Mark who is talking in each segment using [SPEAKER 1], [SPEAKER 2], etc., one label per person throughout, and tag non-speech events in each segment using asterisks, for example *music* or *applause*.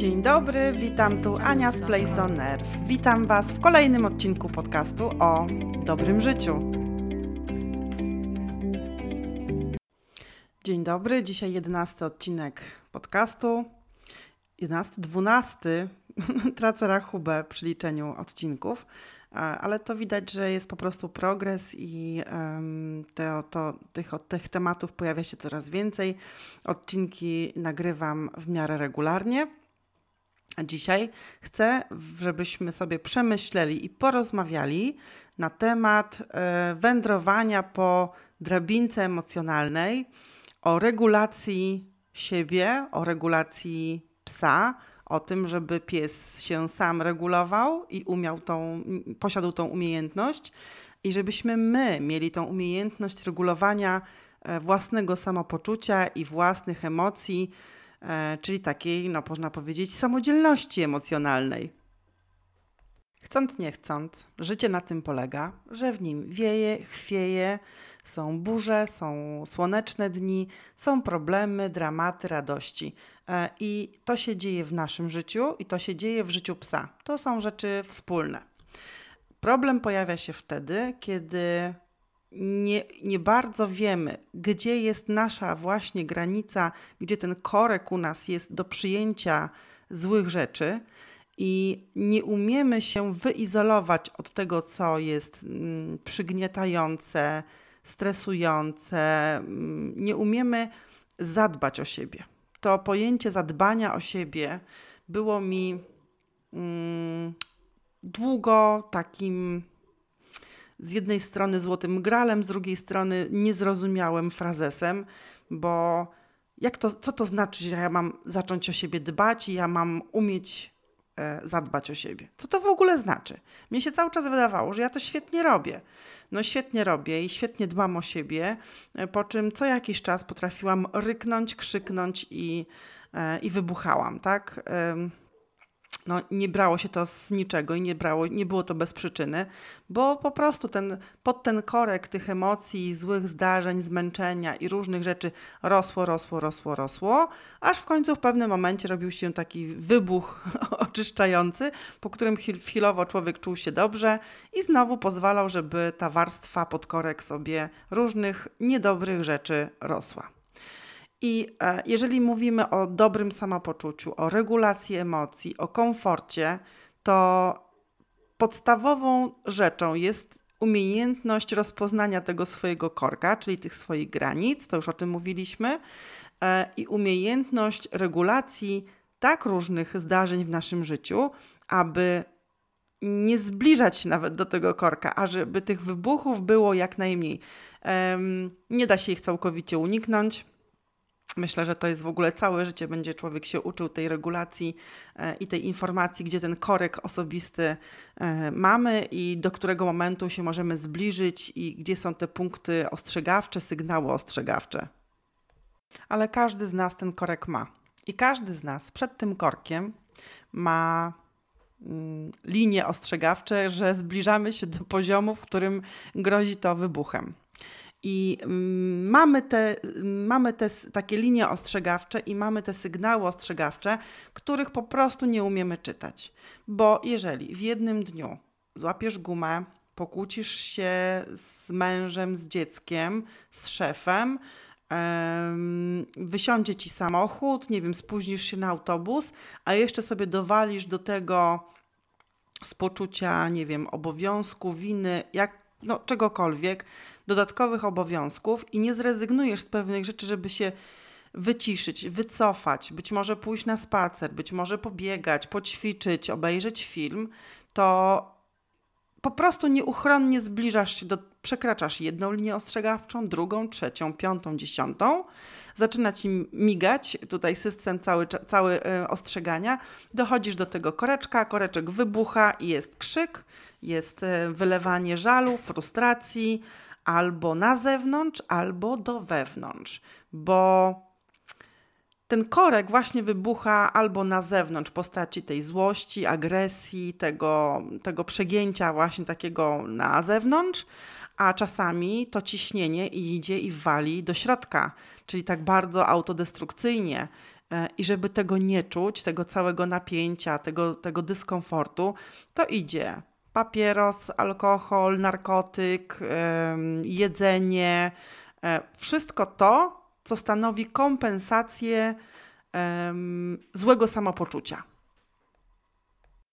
[SPEAKER 1] Dzień dobry, witam tu Ania z Place on Earth. Witam Was w kolejnym odcinku podcastu o dobrym życiu. Dzień dobry, dzisiaj jedenasty odcinek podcastu. Jedenasty, dwunasty, *laughs* tracę rachubę przy liczeniu odcinków, ale to widać, że jest po prostu progres i to, to, tych, tych tematów pojawia się coraz więcej. Odcinki nagrywam w miarę regularnie. A dzisiaj. Chcę, żebyśmy sobie przemyśleli i porozmawiali na temat e, wędrowania po drabince emocjonalnej, o regulacji siebie, o regulacji psa, o tym, żeby pies się sam regulował i umiał tą, posiadał tą umiejętność i żebyśmy my mieli tą umiejętność regulowania e, własnego samopoczucia i własnych emocji, czyli takiej, no można powiedzieć, samodzielności emocjonalnej. Chcąc nie chcąc, życie na tym polega, że w nim wieje, chwieje, są burze, są słoneczne dni, są problemy, dramaty, radości. E, I to się dzieje w naszym życiu i to się dzieje w życiu psa. To są rzeczy wspólne. Problem pojawia się wtedy, kiedy nie, nie bardzo wiemy, gdzie jest nasza właśnie granica, gdzie ten korek u nas jest do przyjęcia złych rzeczy i nie umiemy się wyizolować od tego, co jest mm, przygniatające, stresujące, mm, nie umiemy zadbać o siebie. To pojęcie zadbania o siebie było mi mm, długo takim z jednej strony złotym gralem, z drugiej strony niezrozumiałym frazesem, bo jak to, co to znaczy, że ja mam zacząć o siebie dbać i ja mam umieć e, zadbać o siebie? Co to w ogóle znaczy? Mnie się cały czas wydawało, że ja to świetnie robię no świetnie robię i świetnie dbam o siebie, e, po czym co jakiś czas potrafiłam ryknąć, krzyknąć i, e, i wybuchałam, tak? No, nie brało się to z niczego i nie, brało, nie było to bez przyczyny, bo po prostu ten, pod ten korek tych emocji, złych zdarzeń, zmęczenia i różnych rzeczy rosło, rosło, rosło, rosło, aż w końcu w pewnym momencie robił się taki wybuch *laughs* oczyszczający, po którym chwilowo człowiek czuł się dobrze i znowu pozwalał, żeby ta warstwa pod korek sobie różnych niedobrych rzeczy rosła. I e, jeżeli mówimy o dobrym samopoczuciu, o regulacji emocji, o komforcie, to podstawową rzeczą jest umiejętność rozpoznania tego swojego korka, czyli tych swoich granic, to już o tym mówiliśmy, e, i umiejętność regulacji tak różnych zdarzeń w naszym życiu, aby nie zbliżać się nawet do tego korka, a żeby tych wybuchów było jak najmniej. Nie da się ich całkowicie uniknąć. Myślę, że to jest w ogóle całe życie, będzie człowiek się uczył tej regulacji e, i tej informacji, gdzie ten korek osobisty e, mamy i do którego momentu się możemy zbliżyć i gdzie są te punkty ostrzegawcze, sygnały ostrzegawcze. Ale każdy z nas ten korek ma. I każdy z nas przed tym korkiem ma mm, linie ostrzegawcze, że zbliżamy się do poziomu, w którym grozi to wybuchem. I mm, mamy te, mamy te takie linie ostrzegawcze i mamy te sygnały ostrzegawcze, których po prostu nie umiemy czytać. Bo jeżeli w jednym dniu złapiesz gumę, pokłócisz się z mężem, z dzieckiem, z szefem, wysiądzie ci samochód, nie wiem, spóźnisz się na autobus, a jeszcze sobie dowalisz do tego z poczucia, nie wiem, obowiązku, winy, jak, no, czegokolwiek, dodatkowych obowiązków i nie zrezygnujesz z pewnych rzeczy, żeby się wyciszyć, wycofać, być może pójść na spacer, być może pobiegać, poćwiczyć, obejrzeć film, to po prostu nieuchronnie zbliżasz się do, przekraczasz jedną linię ostrzegawczą, drugą, trzecią, piątą, dziesiątą, zaczyna ci migać tutaj system cały, cały y, ostrzegania, dochodzisz do tego koreczka, koreczek wybucha i jest krzyk, jest y, wylewanie żalu, frustracji, albo na zewnątrz, albo do wewnątrz, bo ten korek właśnie wybucha albo na zewnątrz w postaci tej złości, agresji, tego, tego przegięcia właśnie takiego na zewnątrz, a czasami to ciśnienie idzie i wali do środka, czyli tak bardzo autodestrukcyjnie. E, I żeby tego nie czuć, tego całego napięcia, tego, tego dyskomfortu, to idzie papieros, alkohol, narkotyk, jedzenie, e, wszystko to, co stanowi kompensację złego samopoczucia.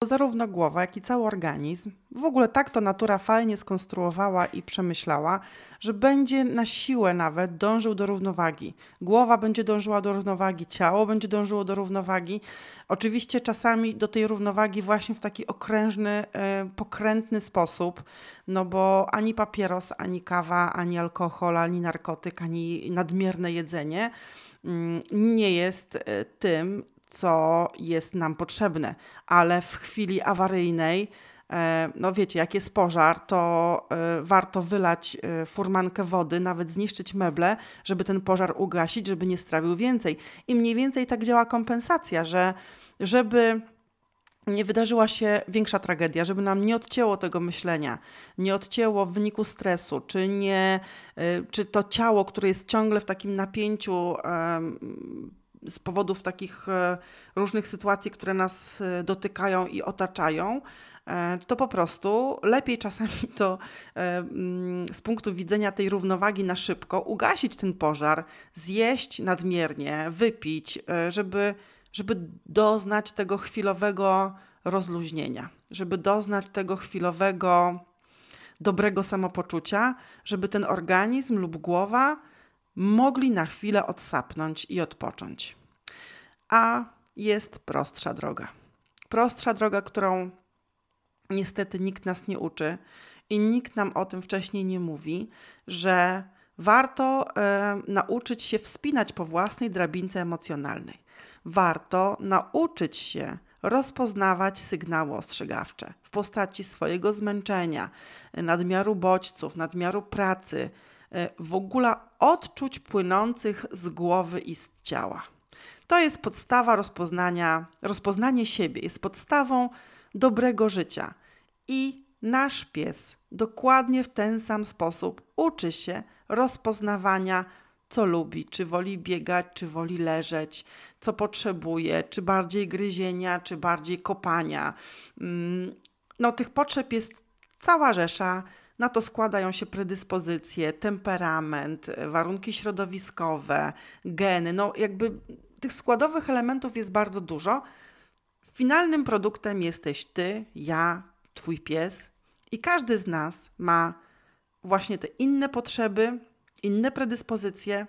[SPEAKER 1] Zarówno głowa, jak i cały organizm, w ogóle tak to natura fajnie skonstruowała i przemyślała, że będzie na siłę nawet dążył do równowagi. Głowa będzie dążyła do równowagi, ciało będzie dążyło do równowagi. Oczywiście czasami do tej równowagi właśnie w taki okrężny, e, pokrętny sposób, no bo ani papieros, ani kawa, ani alkohol, ani narkotyk, ani nadmierne jedzenie mm, nie jest e, tym, co jest nam potrzebne, ale w chwili awaryjnej, e, no wiecie, jak jest pożar, to e, warto wylać e, furmankę wody, nawet zniszczyć meble, żeby ten pożar ugasić, żeby nie strawił więcej. I mniej więcej tak działa kompensacja, że żeby nie wydarzyła się większa tragedia, żeby nam nie odcięło tego myślenia, nie odcięło w wyniku stresu, czy, nie, czy to ciało, które jest ciągle w takim napięciu, z powodów takich e, różnych sytuacji, które nas e, dotykają i otaczają, e, to po prostu lepiej czasami to mm, z punktu widzenia tej równowagi na szybko ugasić ten pożar, zjeść nadmiernie, wypić, żeby, żeby doznać tego chwilowego rozluźnienia, żeby doznać tego chwilowego dobrego samopoczucia, żeby ten organizm lub głowa mogli na chwilę odsapnąć i odpocząć. A jest prostsza droga. Prostsza droga, którą niestety nikt nas nie uczy i nikt nam o tym wcześniej nie mówi, że warto e, nauczyć się wspinać po własnej drabince emocjonalnej. Warto nauczyć się rozpoznawać sygnały ostrzegawcze w postaci swojego zmęczenia, nadmiaru bodźców, nadmiaru pracy, E, w ogóle odczuć płynących z głowy i z ciała. To jest podstawa rozpoznania, rozpoznanie siebie, jest podstawą dobrego życia. I nasz pies dokładnie w ten sam sposób uczy się rozpoznawania, co lubi, czy woli biegać, czy woli leżeć, co potrzebuje, czy bardziej gryzienia, czy bardziej kopania. Mm, no, tych potrzeb jest cała rzesza na to składają się predyspozycje, temperament, warunki środowiskowe, geny. No, jakby tych składowych elementów jest bardzo dużo. Finalnym produktem jesteś ty, ja, twój pies i każdy z nas ma właśnie te inne potrzeby, inne predyspozycje,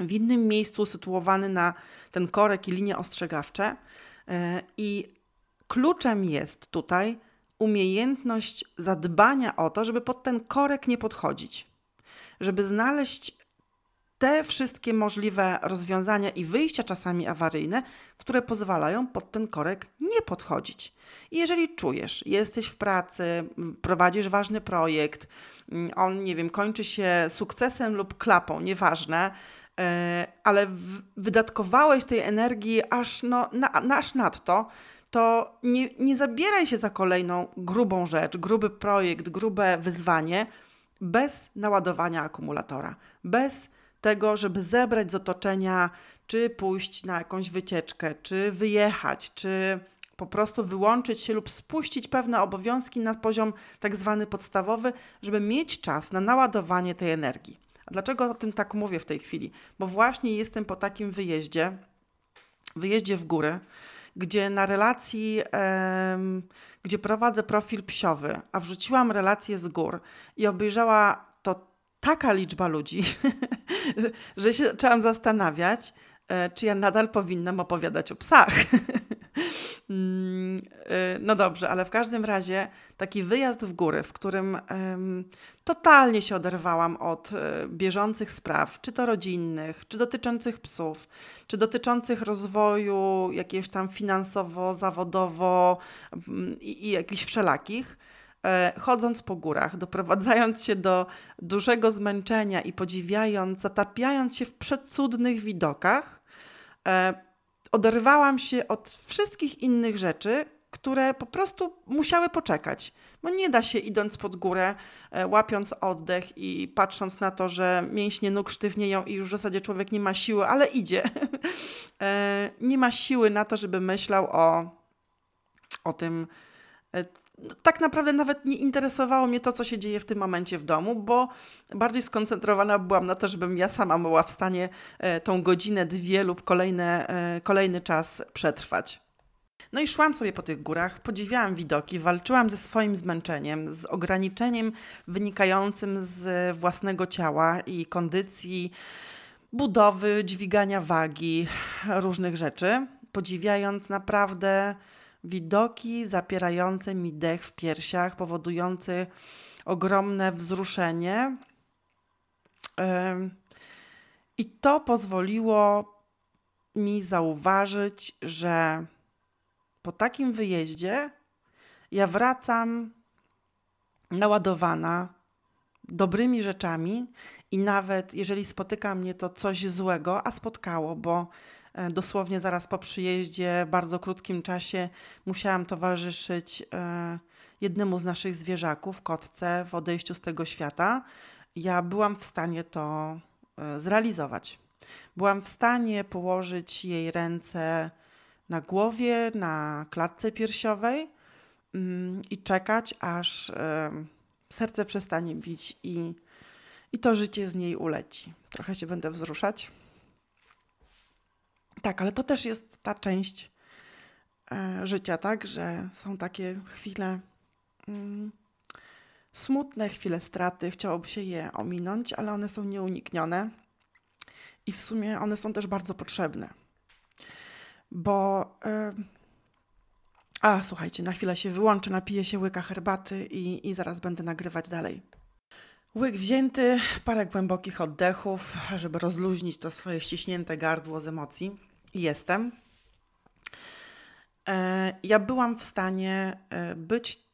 [SPEAKER 1] w innym miejscu usytuowany na ten korek i linie ostrzegawcze. E, I kluczem jest tutaj umiejętność zadbania o to, żeby pod ten korek nie podchodzić, żeby znaleźć te wszystkie możliwe rozwiązania i wyjścia czasami awaryjne, które pozwalają pod ten korek nie podchodzić. I jeżeli czujesz, jesteś w pracy, prowadzisz ważny projekt, on, nie wiem, kończy się sukcesem lub klapą, nieważne, e, ale wydatkowałeś tej energii aż, no, na, aż nadto, to nie, nie zabieraj się za kolejną grubą rzecz, gruby projekt, grube wyzwanie bez naładowania akumulatora, bez tego, żeby zebrać z otoczenia, czy pójść na jakąś wycieczkę, czy wyjechać, czy po prostu wyłączyć się lub spuścić pewne obowiązki na poziom tak zwany podstawowy, żeby mieć czas na naładowanie tej energii. A dlaczego o tym tak mówię w tej chwili? Bo właśnie jestem po takim wyjeździe, wyjeździe w góry, gdzie na relacji, gdzie prowadzę profil psiowy, a wrzuciłam relację z gór i obejrzała taka liczba ludzi, *laughs* że się zaczęłam zastanawiać, e, czy ja nadal powinnam opowiadać o psach. *laughs* Mm, y, no dobrze, ale w każdym razie taki wyjazd w góry, w którym um, totalnie się oderwałam od um, bieżących spraw, czy to rodzinnych, czy dotyczących psów, czy dotyczących rozwoju jakiegoś tam finansowo, zawodowo um, i, i jakichś wszelakich e, chodząc po górach, doprowadzając się do dużego zmęczenia i podziwiając, zatapiając się w przecudnych widokach, oderwałam się od wszystkich innych rzeczy które po prostu musiały poczekać. Bo nie da się idąc pod górę, e, łapiąc oddech i patrząc na to, że mięśnie nóg sztywnieją i już w zasadzie człowiek nie ma siły, ale idzie. *laughs* E, nie ma siły na to, żeby myślał o, o tym. E, tak naprawdę nawet nie interesowało mnie to, co się dzieje w tym momencie w domu, bo bardziej skoncentrowana byłam na to, żebym ja sama była w stanie tą godzinę, dwie lub kolejne, kolejny czas przetrwać. No i szłam sobie po tych górach, podziwiałam widoki, walczyłam ze swoim zmęczeniem, z ograniczeniem wynikającym z własnego ciała i kondycji, budowy, dźwigania wagi, różnych rzeczy, podziwiając naprawdę widoki zapierające mi dech w piersiach, powodujące ogromne wzruszenie. I to pozwoliło mi zauważyć, że po takim wyjeździe ja wracam naładowana dobrymi rzeczami i nawet jeżeli spotyka mnie to coś złego, a spotkało, bo dosłownie zaraz po przyjeździe, bardzo krótkim czasie musiałam towarzyszyć e, jednemu z naszych zwierzaków, kotce, w odejściu z tego świata. Ja byłam w stanie to e, zrealizować. Byłam w stanie położyć jej ręce na głowie, na klatce piersiowej mm, i czekać, aż serce przestanie bić i, i to życie z niej uleci. Trochę się będę wzruszać. Tak, ale to też jest ta część e, życia, tak, że są takie chwile mm, smutne, chwile straty. Chciałoby się je ominąć, ale one są nieuniknione i w sumie one są też bardzo potrzebne bo. Yy... A, słuchajcie, na chwilę się wyłączę, napiję się łyka herbaty i, i zaraz będę nagrywać dalej. Łyk wzięty, parę głębokich oddechów, żeby rozluźnić to swoje ściśnięte gardło z emocji. Jestem. E, ja byłam w stanie e, być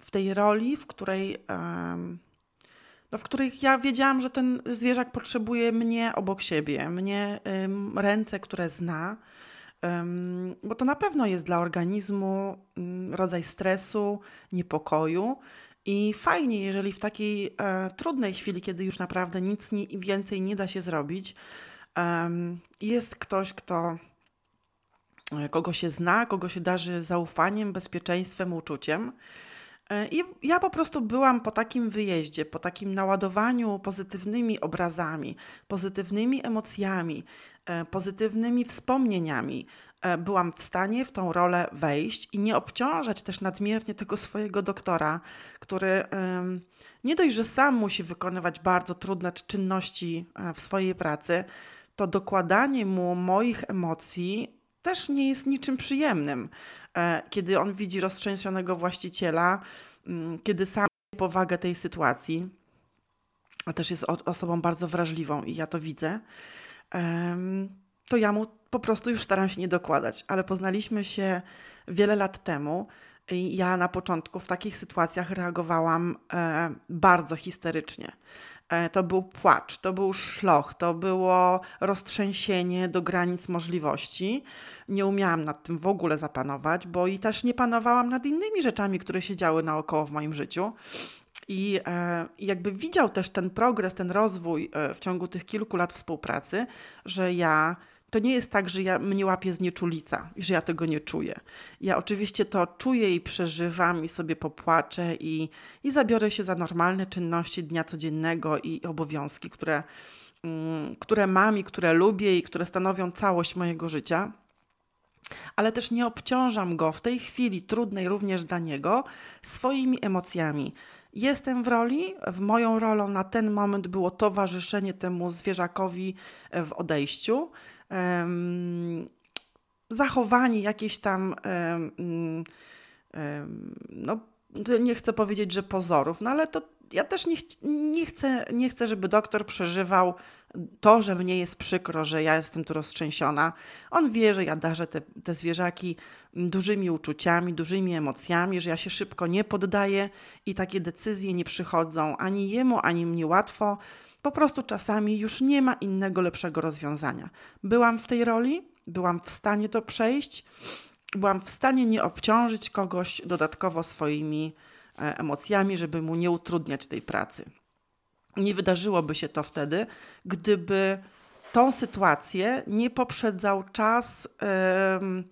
[SPEAKER 1] w tej roli, w której, no, w której ja wiedziałam, że ten zwierzak potrzebuje mnie obok siebie, mnie ręce, które zna, bo to na pewno jest dla organizmu mm, rodzaj stresu, niepokoju. I fajnie, jeżeli w takiej e, trudnej chwili, kiedy już naprawdę nic nie, więcej nie da się zrobić, jest ktoś, kto, e, kogo się zna, kogo się darzy zaufaniem, bezpieczeństwem, uczuciem. E, I ja po prostu byłam po takim wyjeździe, po takim naładowaniu pozytywnymi obrazami, pozytywnymi emocjami, e, pozytywnymi wspomnieniami. Byłam w stanie w tą rolę wejść i nie obciążać też nadmiernie tego swojego doktora, który nie dość, że sam musi wykonywać bardzo trudne czynności w swojej pracy, to dokładanie mu moich emocji też nie jest niczym przyjemnym. E, kiedy on widzi roztrzęsionego właściciela, mm, kiedy sam powagę tej sytuacji, a też jest osobą bardzo wrażliwą i ja to widzę, to ja mu po prostu już staram się nie dokładać. Ale poznaliśmy się wiele lat temu i ja na początku w takich sytuacjach reagowałam e, bardzo histerycznie. E, to był płacz, to był szloch, to było roztrzęsienie do granic możliwości. Nie umiałam nad tym w ogóle zapanować, bo i też nie panowałam nad innymi rzeczami, które się działy naokoło w moim życiu. I e, jakby widział też ten progres, ten rozwój e, w ciągu tych kilku lat współpracy, że ja to nie jest tak, że ja, mnie łapie znieczulica i że ja tego nie czuję. Ja oczywiście to czuję i przeżywam i sobie popłaczę i, i zabiorę się za normalne czynności dnia codziennego i obowiązki, które, mm, które mam i które lubię i które stanowią całość mojego życia. Ale też nie obciążam go w tej chwili trudnej również dla niego swoimi emocjami. Jestem w roli, w moją rolą na ten moment było towarzyszenie temu zwierzakowi w odejściu zachowanie jakieś tam, no nie chcę powiedzieć, że pozorów, no ale to ja też nie, ch nie, chcę, nie chcę, żeby doktor przeżywał to, że mnie jest przykro, że ja jestem tu roztrzęsiona. On wie, że ja darzę te, te zwierzaki dużymi uczuciami, dużymi emocjami, że ja się szybko nie poddaję i takie decyzje nie przychodzą ani jemu, ani mnie łatwo. Po prostu czasami już nie ma innego lepszego rozwiązania. Byłam w tej roli, byłam w stanie to przejść byłam w stanie nie obciążyć kogoś dodatkowo swoimi e, emocjami, żeby mu nie utrudniać tej pracy. Nie wydarzyłoby się to wtedy, gdyby tą sytuację nie poprzedzał czas. Yy,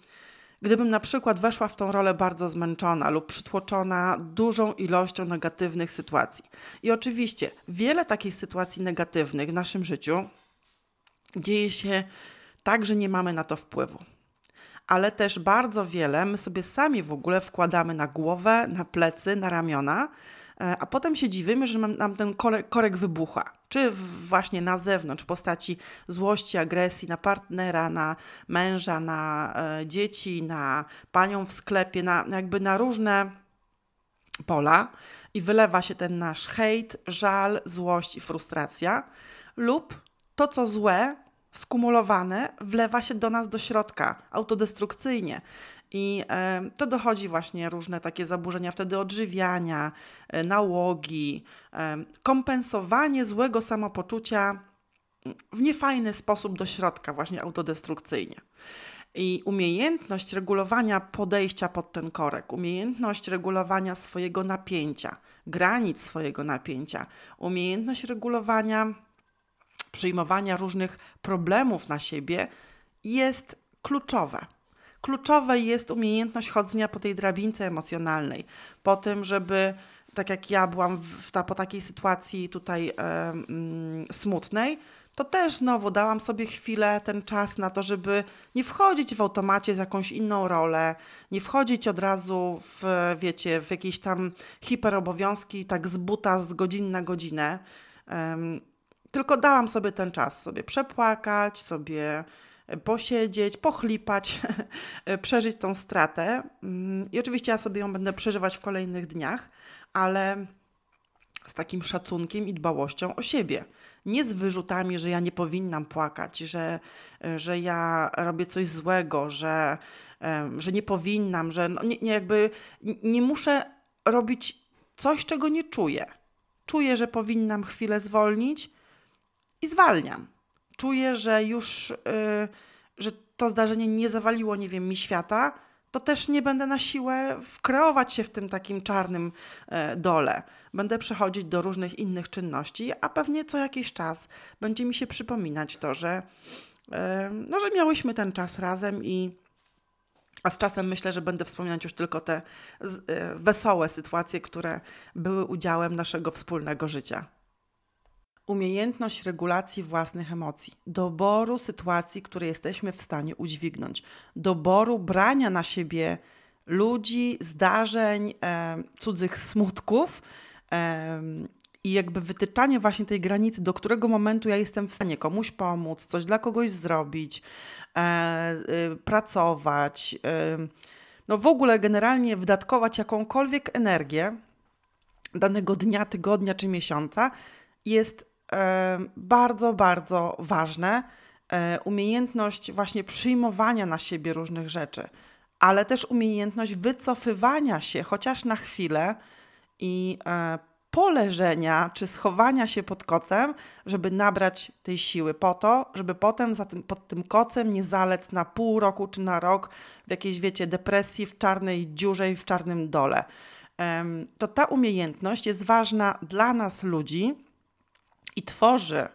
[SPEAKER 1] Gdybym na przykład weszła w tą rolę bardzo zmęczona lub przytłoczona dużą ilością negatywnych sytuacji. I oczywiście wiele takich sytuacji negatywnych w naszym życiu dzieje się tak, że nie mamy na to wpływu. Ale też bardzo wiele my sobie sami w ogóle wkładamy na głowę, na plecy, na ramiona, a potem się dziwimy, że nam ten korek wybucha. Czy właśnie na zewnątrz, w postaci złości, agresji na partnera, na męża, na e, dzieci, na panią w sklepie, na jakby na różne pola i wylewa się ten nasz hejt, żal, złość i frustracja, lub to, co złe, skumulowane, wlewa się do nas do środka autodestrukcyjnie. I e, to dochodzi właśnie różne takie zaburzenia wtedy odżywiania, e, nałogi, e, kompensowanie złego samopoczucia w niefajny sposób do środka, właśnie autodestrukcyjnie. I umiejętność regulowania podejścia pod ten korek, umiejętność regulowania swojego napięcia, granic swojego napięcia, umiejętność regulowania, przyjmowania różnych problemów na siebie jest kluczowe. Kluczowe jest umiejętność chodzenia po tej drabince emocjonalnej, po tym, żeby tak jak ja byłam w, ta, po takiej sytuacji tutaj mm, smutnej, to też znowu dałam sobie chwilę, ten czas na to, żeby nie wchodzić w automacie z jakąś inną rolę, nie wchodzić od razu w, wiecie, w jakieś tam hiperobowiązki, tak z buta z godziny na godzinę. Um, tylko dałam sobie ten czas, sobie przepłakać, sobie posiedzieć, pochlipać, *laughs* przeżyć tą stratę. Mm, I oczywiście ja sobie ją będę przeżywać w kolejnych dniach, ale z takim szacunkiem i dbałością o siebie. Nie z wyrzutami, że ja nie powinnam płakać, że, że ja robię coś złego, że, że nie powinnam, że no nie, nie jakby nie muszę robić coś, czego nie czuję. Czuję, że powinnam chwilę zwolnić i zwalniam czuję, że już, yy, że to zdarzenie nie zawaliło, nie wiem, mi świata, to też nie będę na siłę wkreować się w tym takim czarnym yy, dole. Będę przechodzić do różnych innych czynności, a pewnie co jakiś czas będzie mi się przypominać to, że, yy, no, że miałyśmy ten czas razem i a z czasem myślę, że będę wspominać już tylko te y, wesołe sytuacje, które były udziałem naszego wspólnego życia umiejętność regulacji własnych emocji, doboru sytuacji, które jesteśmy w stanie udźwignąć, doboru brania na siebie ludzi, zdarzeń, e, cudzych smutków e, i jakby wytyczanie właśnie tej granicy, do którego momentu ja jestem w stanie komuś pomóc, coś dla kogoś zrobić, e, e pracować, e, no w ogóle generalnie wydatkować jakąkolwiek energię danego dnia, tygodnia czy miesiąca jest bardzo, bardzo ważne. Umiejętność właśnie przyjmowania na siebie różnych rzeczy, ale też umiejętność wycofywania się chociaż na chwilę i poleżenia czy schowania się pod kocem, żeby nabrać tej siły po to, żeby potem za tym, pod tym kocem nie zalec na pół roku czy na rok w jakiejś, wiecie, depresji, w czarnej dziurze i w czarnym dole. To ta umiejętność jest ważna dla nas ludzi, i tworzy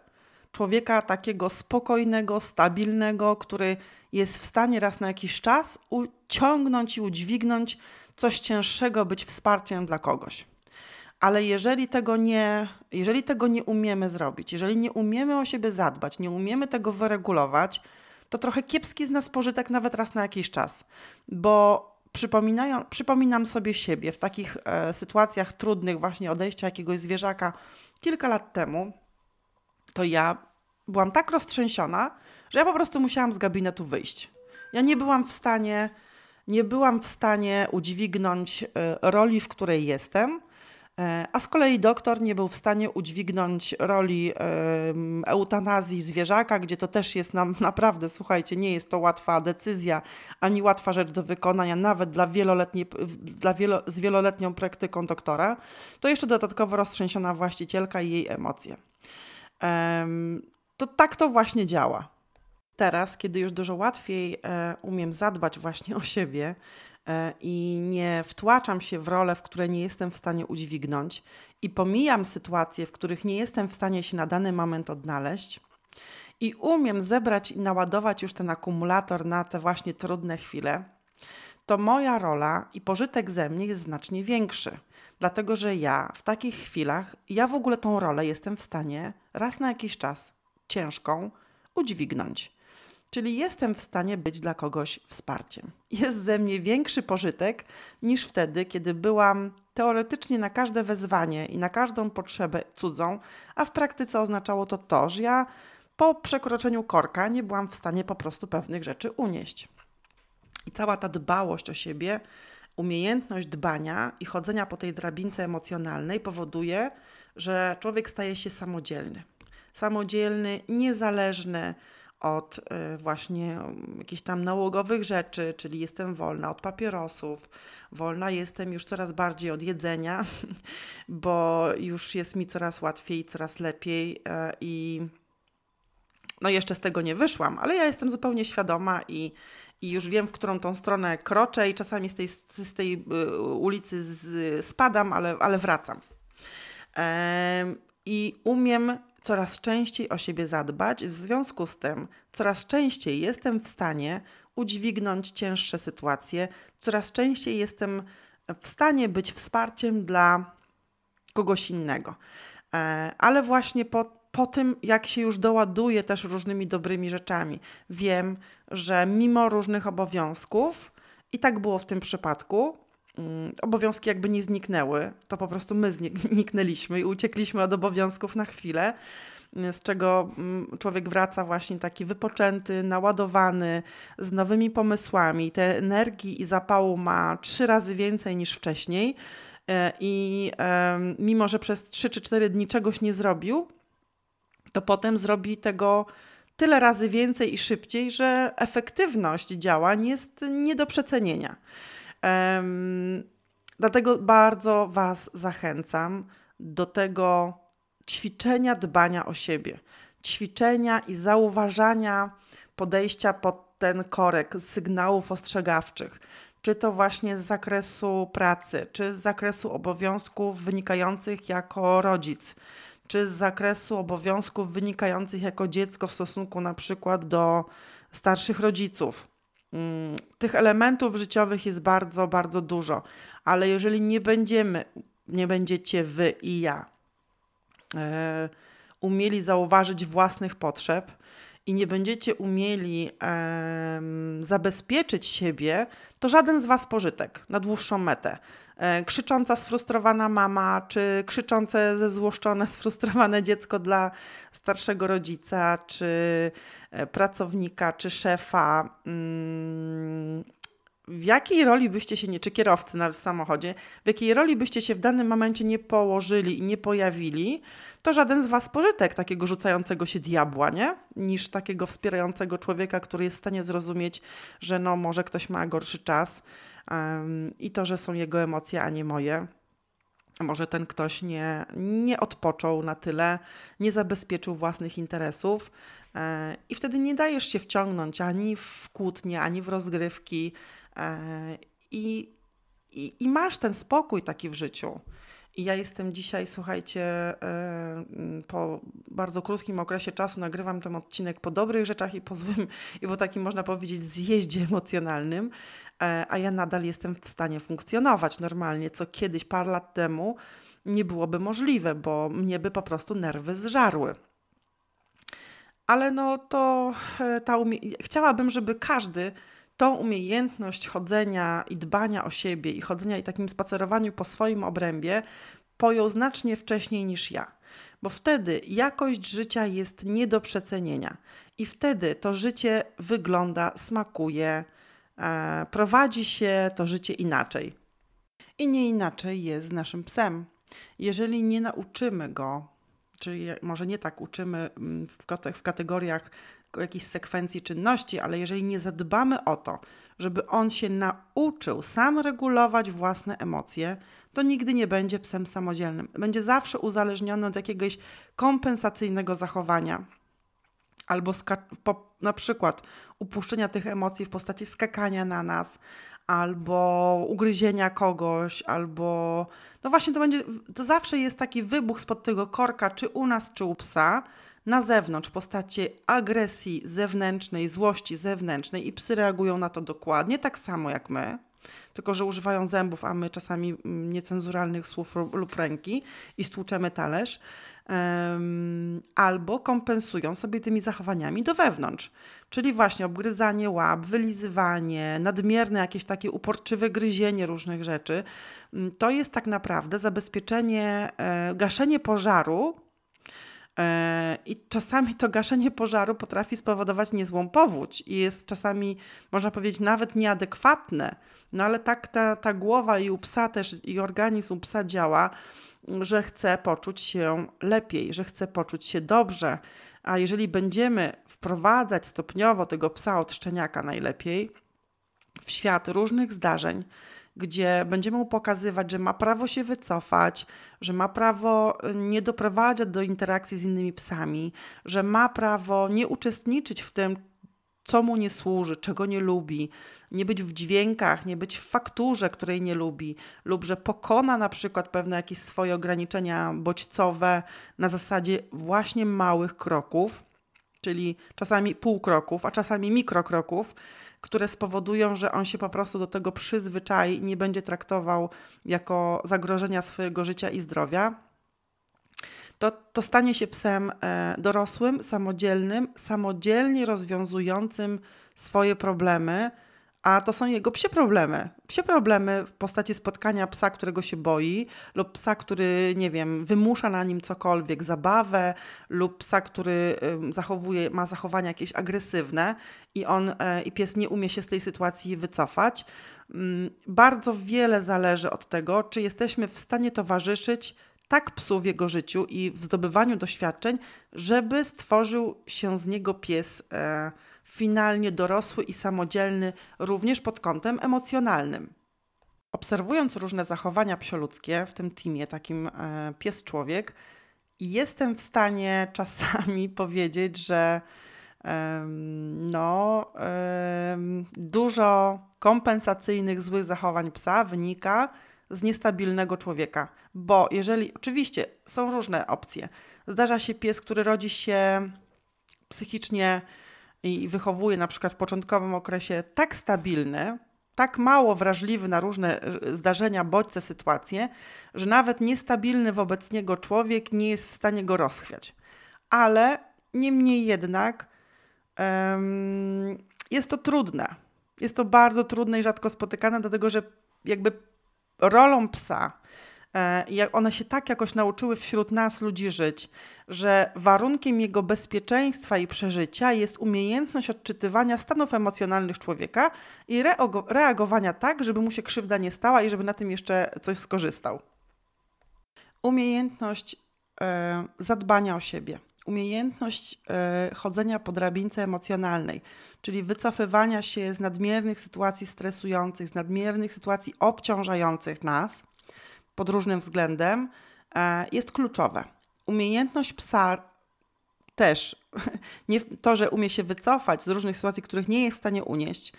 [SPEAKER 1] człowieka takiego spokojnego, stabilnego, który jest w stanie raz na jakiś czas uciągnąć i udźwignąć coś cięższego, być wsparciem dla kogoś. Ale jeżeli tego nie, jeżeli tego nie umiemy zrobić, jeżeli nie umiemy o siebie zadbać, nie umiemy tego wyregulować, to trochę kiepski z nas pożytek nawet raz na jakiś czas, bo przypominam sobie siebie w takich e, sytuacjach trudnych, właśnie odejścia jakiegoś zwierzaka kilka lat temu, to ja byłam tak roztrzęsiona, że ja po prostu musiałam z gabinetu wyjść. Ja nie byłam w stanie, nie byłam w stanie udźwignąć e, roli, w której jestem, e, a z kolei doktor nie był w stanie udźwignąć roli eutanazji zwierzaka, gdzie to też jest nam *laughs* naprawdę, słuchajcie, nie jest to łatwa decyzja, ani łatwa rzecz do wykonania, nawet dla, wieloletniej, dla wielo, z wieloletnią praktyką doktora, to jeszcze dodatkowo roztrzęsiona właścicielka i jej emocje to tak to właśnie działa. Teraz, kiedy już dużo łatwiej e, umiem zadbać właśnie o siebie e, i nie wtłaczam się w role, w które nie jestem w stanie udźwignąć, i pomijam sytuacje, w których nie jestem w stanie się na dany moment odnaleźć, i umiem zebrać i naładować już ten akumulator na te właśnie trudne chwile, to moja rola i pożytek ze mnie jest znacznie większy. Dlatego, że ja w takich chwilach, ja w ogóle tą rolę jestem w stanie raz na jakiś czas ciężką udźwignąć. Czyli jestem w stanie być dla kogoś wsparciem. Jest ze mnie większy pożytek niż wtedy, kiedy byłam teoretycznie na każde wezwanie i na każdą potrzebę cudzą, a w praktyce oznaczało to to, że ja po przekroczeniu korka nie byłam w stanie po prostu pewnych rzeczy unieść. I cała ta dbałość o siebie, umiejętność dbania i chodzenia po tej drabince emocjonalnej powoduje, że człowiek staje się samodzielny. Samodzielny, niezależny od y, właśnie jakichś tam nałogowych rzeczy, czyli jestem wolna od papierosów, wolna jestem już coraz bardziej od jedzenia, *laughs* bo już jest mi coraz łatwiej, coraz lepiej y, i no jeszcze z tego nie wyszłam, ale ja jestem zupełnie świadoma i, i już wiem, w którą tą stronę kroczę i czasami z tej, z tej y, ulicy z, spadam, ale, ale wracam. I umiem coraz częściej o siebie zadbać, w związku z tym coraz częściej jestem w stanie udźwignąć cięższe sytuacje, coraz częściej jestem w stanie być wsparciem dla kogoś innego. E, ale właśnie po, po tym, jak się już doładuje też różnymi dobrymi rzeczami, wiem, że mimo różnych obowiązków, i tak było w tym przypadku, mm, obowiązki jakby nie zniknęły, to po prostu my *laughs* zniknęliśmy i uciekliśmy od obowiązków na chwilę, z czego mm, człowiek wraca właśnie taki wypoczęty, naładowany, z nowymi pomysłami. Te energii i zapału ma trzy razy więcej niż wcześniej. E, I mimo, że przez 3 czy 4 dni czegoś nie zrobił, to potem zrobi tego tyle razy więcej i szybciej, że efektywność działań jest nie do przecenienia. Um, dlatego bardzo Was zachęcam do tego ćwiczenia dbania o siebie, ćwiczenia i zauważania podejścia pod ten korek sygnałów ostrzegawczych, czy to właśnie z zakresu pracy, czy z zakresu obowiązków wynikających jako rodzic, czy z zakresu obowiązków wynikających jako dziecko w stosunku na przykład do starszych rodziców. Mm, tych elementów życiowych jest bardzo, bardzo dużo, ale jeżeli nie będziemy, nie będziecie wy i ja e, umieli zauważyć własnych potrzeb i nie będziecie umieli zabezpieczyć siebie, to żaden z Was pożytek na dłuższą metę. E, krzycząca, sfrustrowana mama, czy krzyczące, zezłoszczone, *laughs* sfrustrowane dziecko dla starszego rodzica, czy e, pracownika, czy szefa. Mm, w jakiej roli byście się nie, czy kierowcy nawet w samochodzie, w jakiej roli byście się w danym momencie nie położyli i nie pojawili, to żaden z Was pożytek takiego rzucającego się diabła, nie? Niż takiego wspierającego człowieka, który jest w stanie zrozumieć, że no może ktoś ma gorszy czas, i to, że są jego emocje, a nie moje. Może ten ktoś nie, nie odpoczął na tyle, nie zabezpieczył własnych interesów, e, i wtedy nie dajesz się wciągnąć ani w kłótnie, ani w rozgrywki, e, i, i, i masz ten spokój taki w życiu. I ja jestem dzisiaj, słuchajcie, e, po bardzo krótkim okresie czasu nagrywam ten odcinek po dobrych rzeczach i po złym, *laughs* i po takim, można powiedzieć, zjeździe emocjonalnym, e, a ja nadal jestem w stanie funkcjonować normalnie, co kiedyś, parę lat temu, nie byłoby możliwe, bo mnie by po prostu nerwy zżarły. Ale no to e, ta umie... chciałabym, żeby każdy tą umiejętność chodzenia i dbania o siebie i chodzenia i takim spacerowaniu po swoim obrębie pojął znacznie wcześniej niż ja. Bo wtedy jakość życia jest nie do przecenienia. I wtedy to życie wygląda, smakuje, e, prowadzi się to życie inaczej. I nie inaczej jest z naszym psem. Jeżeli nie nauczymy go, czyli może nie tak uczymy mm, w, w kategoriach jakiejś sekwencji czynności, ale jeżeli nie zadbamy o to, żeby on się nauczył sam regulować własne emocje, to nigdy nie będzie psem samodzielnym. Będzie zawsze uzależniony od jakiegoś kompensacyjnego zachowania. albo po, na przykład upuszczenia tych emocji w postaci skakania na nas, albo ugryzienia kogoś, albo no właśnie to będzie, to zawsze jest taki wybuch spod tego korka, czy u nas, czy u psa, na zewnątrz w postaci agresji zewnętrznej, złości zewnętrznej i psy reagują na to dokładnie tak samo jak my, tylko że używają zębów, a my czasami mm, niecenzuralnych słów lub ręki i stłuczemy talerz albo kompensują sobie tymi zachowaniami do wewnątrz. Czyli właśnie obgryzanie łap, wylizywanie, nadmierne jakieś takie uporczywe gryzienie różnych rzeczy. Mm, to jest tak naprawdę zabezpieczenie, e, gaszenie pożaru i czasami to gaszenie pożaru potrafi spowodować niezłą powódź i jest czasami, można powiedzieć, nawet nieadekwatne. No ale tak ta, ta głowa i u psa też, i organizm u psa działa, że chce poczuć się lepiej, że chce poczuć się dobrze. A jeżeli będziemy wprowadzać stopniowo tego psa od szczeniaka najlepiej w świat różnych zdarzeń, gdzie będziemy mu pokazywać, że ma prawo się wycofać, że ma prawo y, nie doprowadzać do interakcji z innymi psami, że ma prawo nie uczestniczyć w tym, co mu nie służy, czego nie lubi, nie być w dźwiękach, nie być w fakturze, której nie lubi, lub że pokona na przykład pewne jakieś swoje ograniczenia bodźcowe na zasadzie właśnie małych kroków, czyli czasami pół kroków, a czasami mikrokroków, które spowodują, że on się po prostu do tego przyzwyczai i nie będzie traktował jako zagrożenia swojego życia i zdrowia. To, to stanie się psem e, dorosłym, samodzielnym, samodzielnie rozwiązującym swoje problemy, a to są jego psie problemy. Psie problemy w postaci spotkania psa, którego się boi, lub psa, który, nie wiem, wymusza na nim cokolwiek, zabawę, lub psa, który zachowuje, ma zachowania jakieś agresywne i on e, i pies nie umie się z tej sytuacji wycofać. Mm, bardzo wiele zależy od tego, czy jesteśmy w stanie towarzyszyć tak psu w jego życiu i w zdobywaniu doświadczeń, żeby stworzył się z niego pies e, finalnie dorosły i samodzielny, również pod kątem emocjonalnym. Obserwując różne zachowania psioludzkie w tym teamie, takim e, pies-człowiek, jestem w stanie *laughs* czasami powiedzieć, że e, no, dużo kompensacyjnych złych zachowań psa wynika z niestabilnego człowieka. Bo jeżeli, oczywiście są różne opcje. Zdarza się pies, który rodzi się psychicznie i wychowuje na przykład w początkowym okresie tak stabilny, tak mało wrażliwy na różne e, zdarzenia, bodźce, sytuacje, że nawet niestabilny wobec niego człowiek nie jest w stanie go rozchwiać. Ale niemniej jednak um, jest to trudne. Jest to bardzo trudne i rzadko spotykane, dlatego że jakby rolą psa, e, jak one się tak jakoś nauczyły wśród nas ludzi żyć, że warunkiem jego bezpieczeństwa i przeżycia jest umiejętność odczytywania stanów emocjonalnych człowieka i reagowania tak, żeby mu się krzywda nie stała i żeby na tym jeszcze coś skorzystał. Umiejętność e, zadbania o siebie, umiejętność e, chodzenia po drabince emocjonalnej, czyli wycofywania się z nadmiernych sytuacji stresujących, z nadmiernych sytuacji obciążających nas pod różnym względem, e, jest kluczowe. Umiejętność psa też, *laughs* nie to, że umie się wycofać z różnych sytuacji, których nie jest w stanie unieść,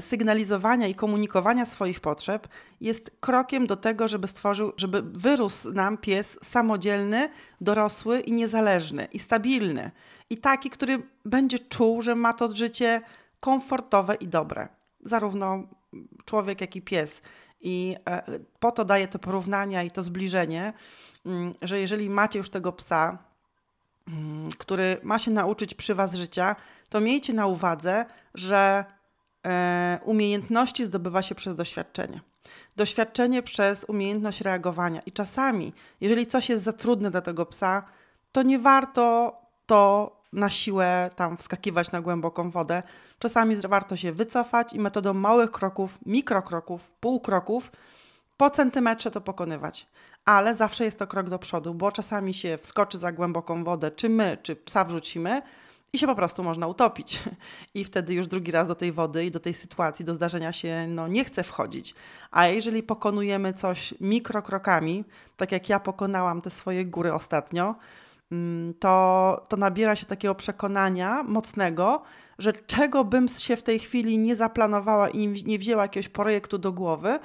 [SPEAKER 1] sygnalizowania i komunikowania swoich potrzeb jest krokiem do tego, żeby stworzył, żeby wyrósł nam pies samodzielny, dorosły i niezależny i stabilny. I taki, który będzie czuł, że ma to życie komfortowe i dobre. Zarówno człowiek, jak i pies. I e, po to daję to porównania i to zbliżenie, mm, że jeżeli macie już tego psa, mm, który ma się nauczyć przy Was życia, to miejcie na uwadze, że e, umiejętności zdobywa się przez doświadczenie. Doświadczenie przez umiejętność reagowania. I czasami, jeżeli coś jest za trudne dla tego psa, to nie warto to na siłę tam wskakiwać na głęboką wodę. Czasami warto się wycofać i metodą małych kroków, mikrokroków, półkroków po centymetrze to pokonywać. Ale zawsze jest to krok do przodu, bo czasami się wskoczy za głęboką wodę, czy my, czy psa wrzucimy i się po prostu można utopić. I wtedy już drugi raz do tej wody i do tej sytuacji, do zdarzenia się no, nie chce wchodzić. A jeżeli pokonujemy coś mikrokrokami, tak jak ja pokonałam te swoje góry ostatnio, mm, to, to nabiera się takiego przekonania mocnego, że czego bym się w tej chwili nie zaplanowała i nie wzięła jakiegoś projektu do głowy,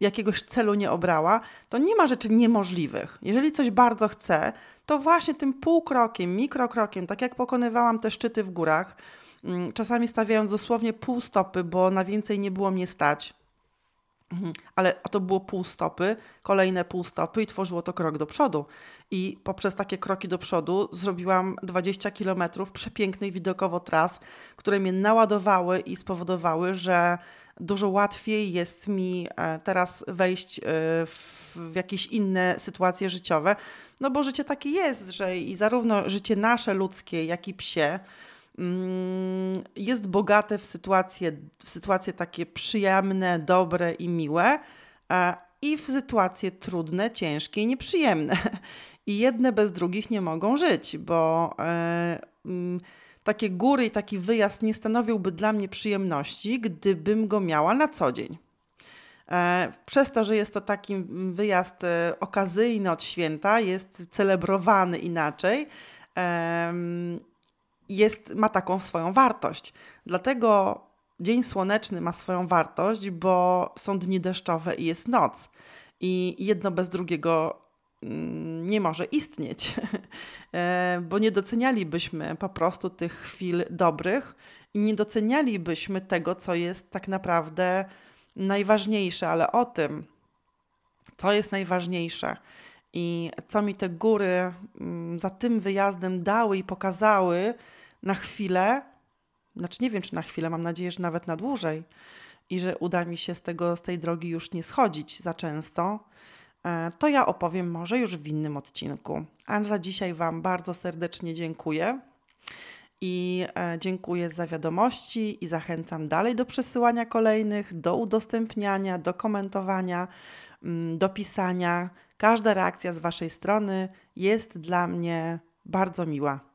[SPEAKER 1] jakiegoś celu nie obrała, to nie ma rzeczy niemożliwych. Jeżeli coś bardzo chcę, to właśnie tym półkrokiem, mikrokrokiem, tak jak pokonywałam te szczyty w górach, mm, czasami stawiając dosłownie pół stopy, bo na więcej nie było mnie stać, Mhm. Ale to było pół stopy, kolejne pół stopy i tworzyło to krok do przodu. I poprzez takie kroki do przodu zrobiłam 20 kilometrów przepięknych widokowo tras, które mnie naładowały i spowodowały, że dużo łatwiej jest mi e, teraz wejść e, w, jakieś inne sytuacje życiowe. No bo życie takie jest, że i zarówno życie nasze ludzkie, jak i psie, jest bogate w sytuacje, w sytuacje takie przyjemne, dobre i miłe, i w sytuacje trudne, ciężkie i nieprzyjemne. *laughs* I jedne bez drugich nie mogą żyć, bo e, mm, takie góry i taki wyjazd nie stanowiłby dla mnie przyjemności, gdybym go miała na co dzień. E, przez to, że jest to taki wyjazd e, okazyjny od święta, jest celebrowany inaczej, jest, ma taką swoją wartość. Dlatego dzień słoneczny ma swoją wartość, bo są dni deszczowe i jest noc. I jedno bez drugiego mm, nie może istnieć, *laughs* e, bo nie docenialibyśmy po prostu tych chwil dobrych i nie docenialibyśmy tego, co jest tak naprawdę najważniejsze, ale o tym, co jest najważniejsze i co mi te góry mm, za tym wyjazdem dały i pokazały, na chwilę, znaczy nie wiem czy na chwilę, mam nadzieję, że nawet na dłużej i że uda mi się z, tego, z tej drogi już nie schodzić za często, e, to ja opowiem może już w innym odcinku. A za dzisiaj Wam bardzo serdecznie dziękuję i e, dziękuję za wiadomości i zachęcam dalej do przesyłania kolejnych, do udostępniania, do komentowania, mm, do pisania. Każda reakcja z Waszej strony jest dla mnie bardzo miła.